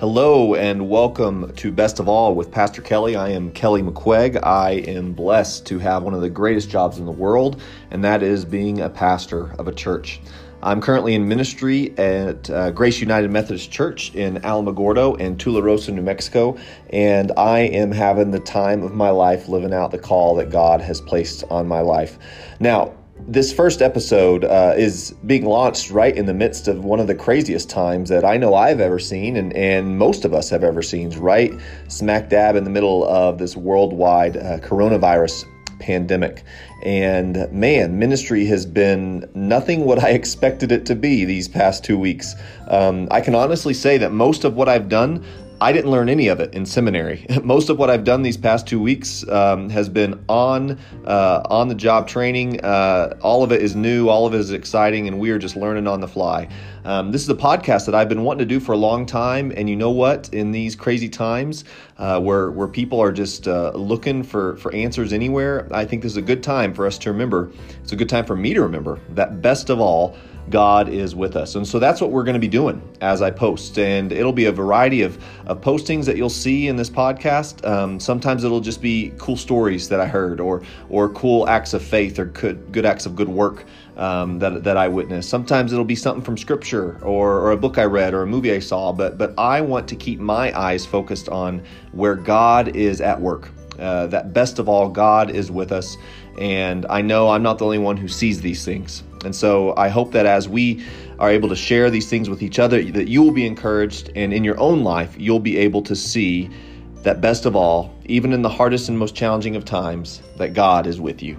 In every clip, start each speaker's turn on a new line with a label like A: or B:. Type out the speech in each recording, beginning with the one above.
A: Hello and welcome to Best of All with Pastor Kelly. I am Kelly McQuaig. I am blessed to have one of the greatest jobs in the world, and that is being a pastor of a church. I'm currently in ministry at uh, Grace United Methodist Church in Alamogordo and Tularosa, New Mexico, and I am having the time of my life living out the call that God has placed on my life. Now, this first episode uh, is being launched right in the midst of one of the craziest times that I know I've ever seen, and, and most of us have ever seen, right smack dab in the middle of this worldwide uh, coronavirus pandemic. And man, ministry has been nothing what I expected it to be these past two weeks. Um, I can honestly say that most of what I've done, I didn't learn any of it in seminary. Most of what I've done these past two weeks um, has been on uh, on the job training. Uh, all of it is new, all of it is exciting, and we are just learning on the fly. Um, this is a podcast that I've been wanting to do for a long time, and you know what? In these crazy times, uh, where where people are just uh, looking for for answers anywhere, I think this is a good time for us to remember. It's a good time for me to remember that best of all. God is with us. And so that's what we're going to be doing as I post. And it'll be a variety of, of postings that you'll see in this podcast. Um, sometimes it'll just be cool stories that I heard or, or cool acts of faith or good, good acts of good work um, that, that I witnessed. Sometimes it'll be something from scripture or, or a book I read or a movie I saw. But, but I want to keep my eyes focused on where God is at work. Uh, that best of all, God is with us. And I know I'm not the only one who sees these things. And so I hope that as we are able to share these things with each other, that you will be encouraged, and in your own life, you'll be able to see that best of all, even in the hardest and most challenging of times, that God is with you.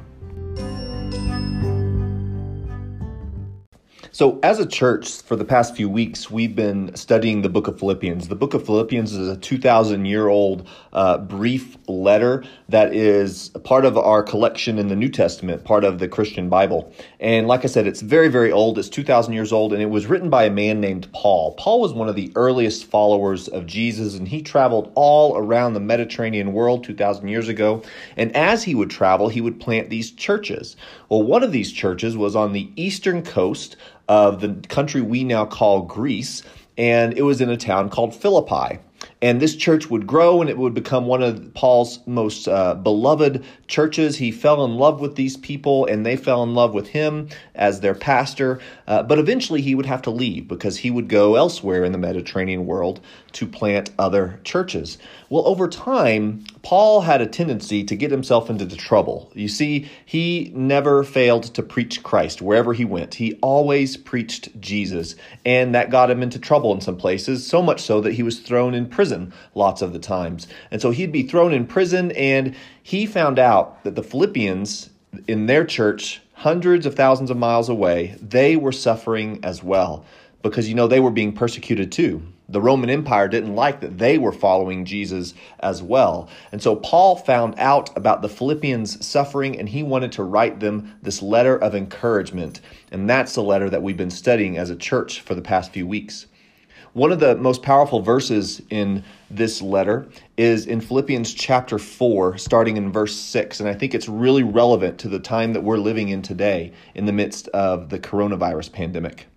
A: So, as a church, for the past few weeks, we've been studying the book of Philippians. The book of Philippians is a 2,000 year old uh, brief letter that is part of our collection in the New Testament, part of the Christian Bible. And like I said, it's very, very old. It's 2,000 years old, and it was written by a man named Paul. Paul was one of the earliest followers of Jesus, and he traveled all around the Mediterranean world 2,000 years ago. And as he would travel, he would plant these churches. Well, one of these churches was on the eastern coast of the country we now call Greece, and it was in a town called Philippi. And this church would grow and it would become one of Paul's most uh, beloved churches. He fell in love with these people and they fell in love with him as their pastor. Uh, but eventually he would have to leave because he would go elsewhere in the Mediterranean world to plant other churches. Well, over time, Paul had a tendency to get himself into trouble. You see, he never failed to preach Christ wherever he went. He always preached Jesus, and that got him into trouble in some places, so much so that he was thrown in prison lots of the times. And so he'd be thrown in prison, and he found out that the Philippians in their church, hundreds of thousands of miles away, they were suffering as well because, you know, they were being persecuted too the Roman Empire didn't like that they were following Jesus as well. And so Paul found out about the Philippians' suffering and he wanted to write them this letter of encouragement. And that's the letter that we've been studying as a church for the past few weeks. One of the most powerful verses in this letter is in Philippians chapter 4, starting in verse 6. And I think it's really relevant to the time that we're living in today in the midst of the coronavirus pandemic.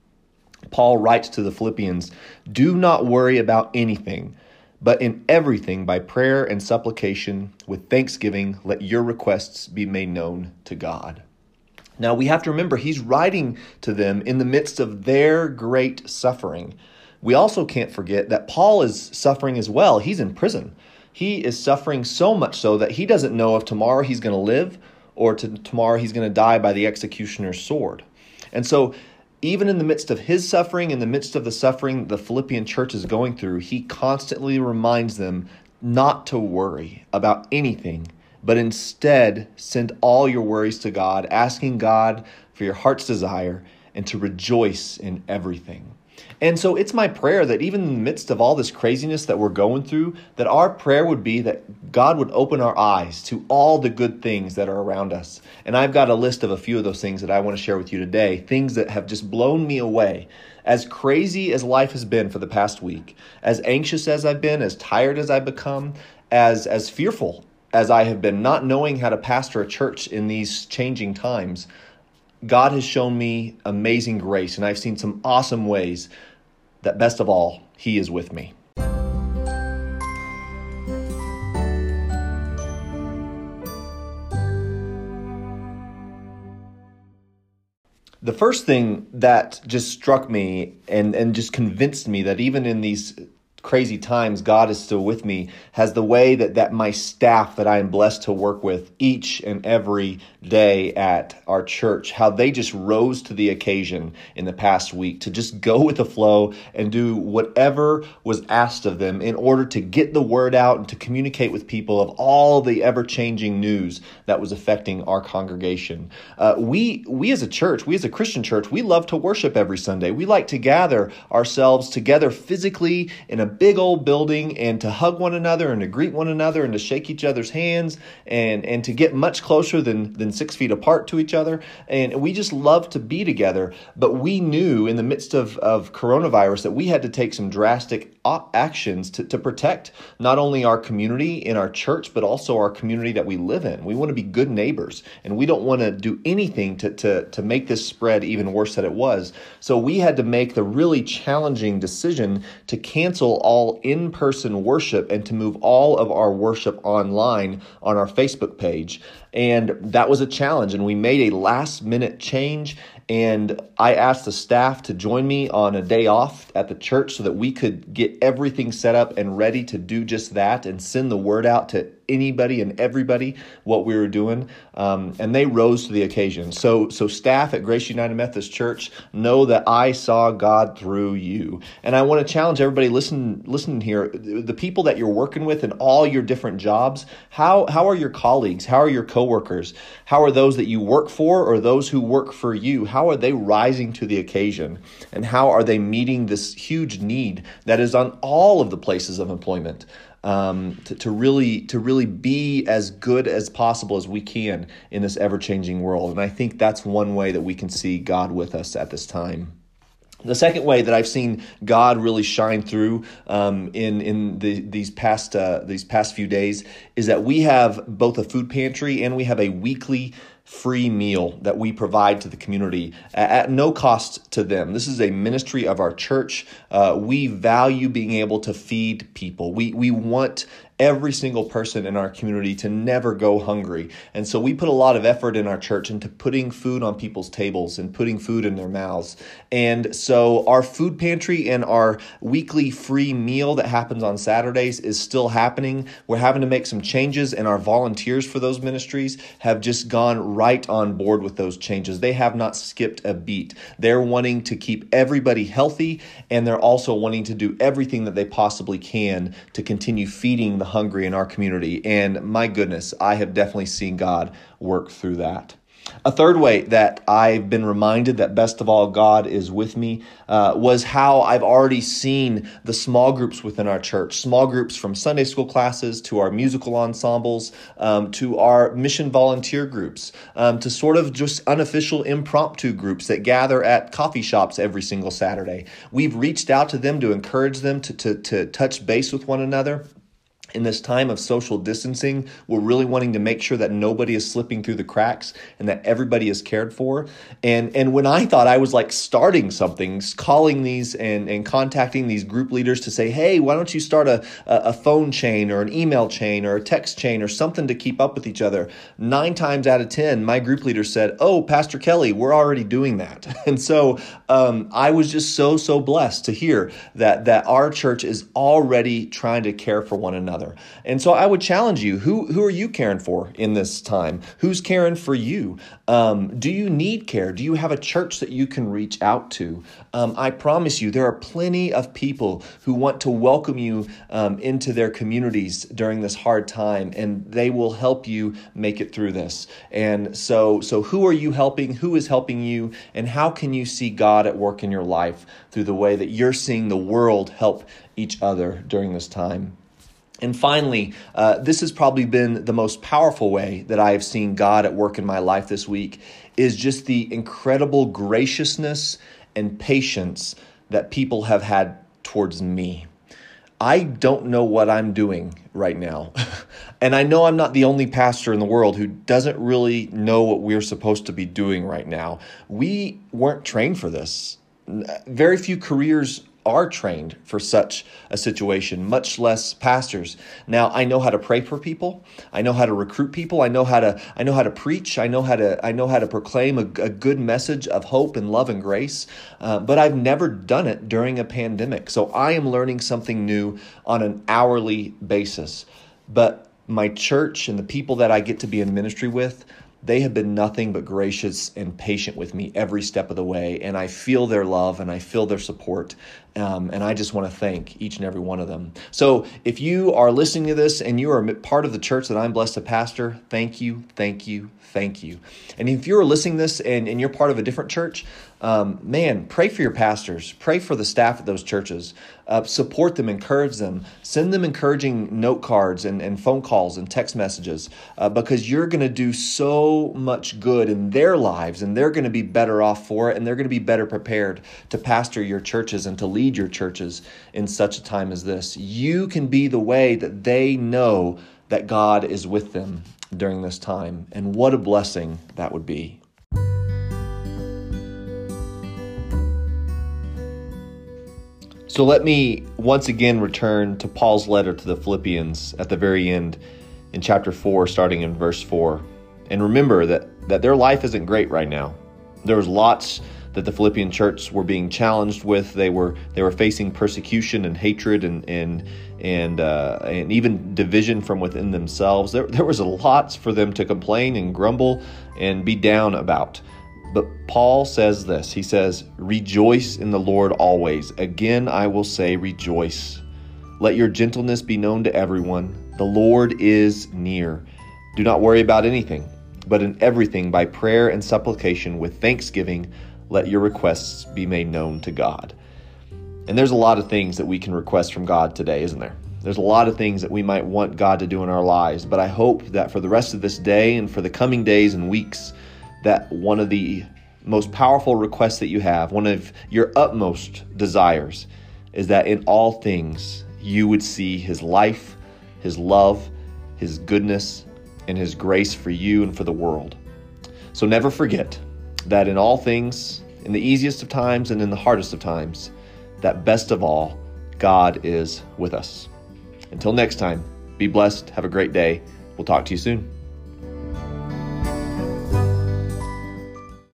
A: Paul writes to the Philippians Do not worry about anything, but in everything, by prayer and supplication, with thanksgiving, let your requests be made known to God. Now, we have to remember he's writing to them in the midst of their great suffering. We also can't forget that Paul is suffering as well. He's in prison. He is suffering so much so that he doesn't know if tomorrow he's going to live or to tomorrow he's going to die by the executioner's sword. And so even in the midst of his suffering, in the midst of the suffering the Philippian church is going through, he constantly reminds them not to worry about anything, but instead send all your worries to God, asking God for your heart's desire and to rejoice in everything. And so it's my prayer that even in the midst of all this craziness that we're going through, that our prayer would be that God would open our eyes to all the good things that are around us. And I've got a list of a few of those things that I want to share with you today, things that have just blown me away. As crazy as life has been for the past week, as anxious as I've been, as tired as I've become, as as fearful as I have been not knowing how to pastor a church in these changing times, God has shown me amazing grace, and I've seen some awesome ways that, best of all, He is with me. The first thing that just struck me and, and just convinced me that even in these crazy times, God is still with me, has the way that, that my staff that I am blessed to work with each and every day at our church, how they just rose to the occasion in the past week to just go with the flow and do whatever was asked of them in order to get the word out and to communicate with people of all the ever changing news that was affecting our congregation. Uh, we, we as a church, we as a Christian church, we love to worship every Sunday. We like to gather ourselves together physically in a big old building and to hug one another and to greet one another and to shake each other's hands and, and to get much closer than, than six feet apart to each other. And we just love to be together. But we knew in the midst of, of coronavirus that we had to take some drastic actions to, to protect not only our community in our church, but also our community that we live in. We want to be good neighbors and we don't want to do anything to, to, to make this spread even worse than it was. So we had to make the really challenging decision to cancel all in person worship and to move all of our worship online on our Facebook page. And that was a challenge. And we made a last minute change. And I asked the staff to join me on a day off at the church so that we could get everything set up and ready to do just that and send the word out to anybody and everybody what we were doing, um, and they rose to the occasion. So, so staff at Grace United Methodist Church know that I saw God through you, and I want to challenge everybody. Listen, listen here. The people that you're working with in all your different jobs. How how are your colleagues? How are your coworkers? How are those that you work for or those who work for you? How are they rising to the occasion, and how are they meeting this huge need that is on all of the places of employment? Um, to, to really to really be as good as possible as we can in this ever changing world. And I think that's one way that we can see God with us at this time. The second way that I've seen God really shine through um, in in the, these past uh, these past few days is that we have both a food pantry and we have a weekly free meal that we provide to the community at no cost to them. This is a ministry of our church. Uh, we value being able to feed people. We, we want every single person in our community to never go hungry. And so we put a lot of effort in our church into putting food on people's tables and putting food in their mouths. And so our food pantry and our weekly free meal that happens on Saturdays is still happening. We're having to make some changes, and our volunteers for those ministries have just gone right on board with those changes. They have not skipped a beat. They're wanting to keep everybody healthy, and they're also wanting to do everything that they possibly can to continue feeding the hungry in our community. And my goodness, I have definitely seen God work through that. A third way that I've been reminded that best of all, God is with me uh, was how I've already seen the small groups within our church, small groups from Sunday school classes to our musical ensembles um, to our mission volunteer groups um, to sort of just unofficial impromptu groups that gather at coffee shops every single Saturday. We've reached out to them to encourage them to, to, to touch base with one another in this time of social distancing, we're really wanting to make sure that nobody is slipping through the cracks and that everybody is cared for. And and when I thought I was like starting something, calling these and, and contacting these group leaders to say, hey, why don't you start a, a phone chain or an email chain or a text chain or something to keep up with each other? Nine times out of 10, my group leader said, oh, Pastor Kelly, we're already doing that. And so um, I was just so, so blessed to hear that, that our church is already trying to care for one another. And so I would challenge you who, who are you caring for in this time? Who's caring for you? Um, do you need care? Do you have a church that you can reach out to? Um, I promise you, there are plenty of people who want to welcome you um, into their communities during this hard time, and they will help you make it through this. And so, so who are you helping? Who is helping you? And how can you see God at work in your life through the way that you're seeing the world help each other during this time? And finally, uh, this has probably been the most powerful way that I have seen God at work in my life this week is just the incredible graciousness and patience that people have had towards me. I don't know what I'm doing right now. and I know I'm not the only pastor in the world who doesn't really know what we're supposed to be doing right now. We weren't trained for this. Very few careers are trained for such a situation, much less pastors. Now, I know how to pray for people. I know how to recruit people. I know how to I know how to preach. I know how to I know how to proclaim a, a good message of hope and love and grace. Uh, but I've never done it during a pandemic, so I am learning something new on an hourly basis. But my church and the people that I get to be in ministry with, they have been nothing but gracious and patient with me every step of the way. And I feel their love and I feel their support. Um, and I just want to thank each and every one of them. So if you are listening to this and you are part of the church that I'm blessed to pastor, thank you, thank you, thank you. And if you're listening this and, and you're part of a different church, um, man, pray for your pastors, pray for the staff at those churches, uh, support them, encourage them, send them encouraging note cards and, and phone calls and text messages uh, because you're going to do so much good in their lives and they're going to be better off for it and they're going to be better prepared to pastor your churches and to lead your churches in such a time as this. You can be the way that they know that God is with them during this time. And what a blessing that would be. So let me once again return to Paul's letter to the Philippians at the very end in chapter 4, starting in verse 4. And remember that, that their life isn't great right now. There was lots that the Philippian church were being challenged with. They were they were facing persecution and hatred and and and uh, and even division from within themselves. There there was a lot for them to complain and grumble and be down about. But Paul says this He says, Rejoice in the Lord always. Again, I will say, Rejoice. Let your gentleness be known to everyone. The Lord is near. Do not worry about anything, but in everything, by prayer and supplication, with thanksgiving, let your requests be made known to God. And there's a lot of things that we can request from God today, isn't there? There's a lot of things that we might want God to do in our lives, but I hope that for the rest of this day and for the coming days and weeks, that one of the most powerful requests that you have, one of your utmost desires, is that in all things you would see His life, His love, His goodness, and His grace for you and for the world. So never forget that in all things, in the easiest of times and in the hardest of times, that best of all, God is with us. Until next time, be blessed. Have a great day. We'll talk to you soon.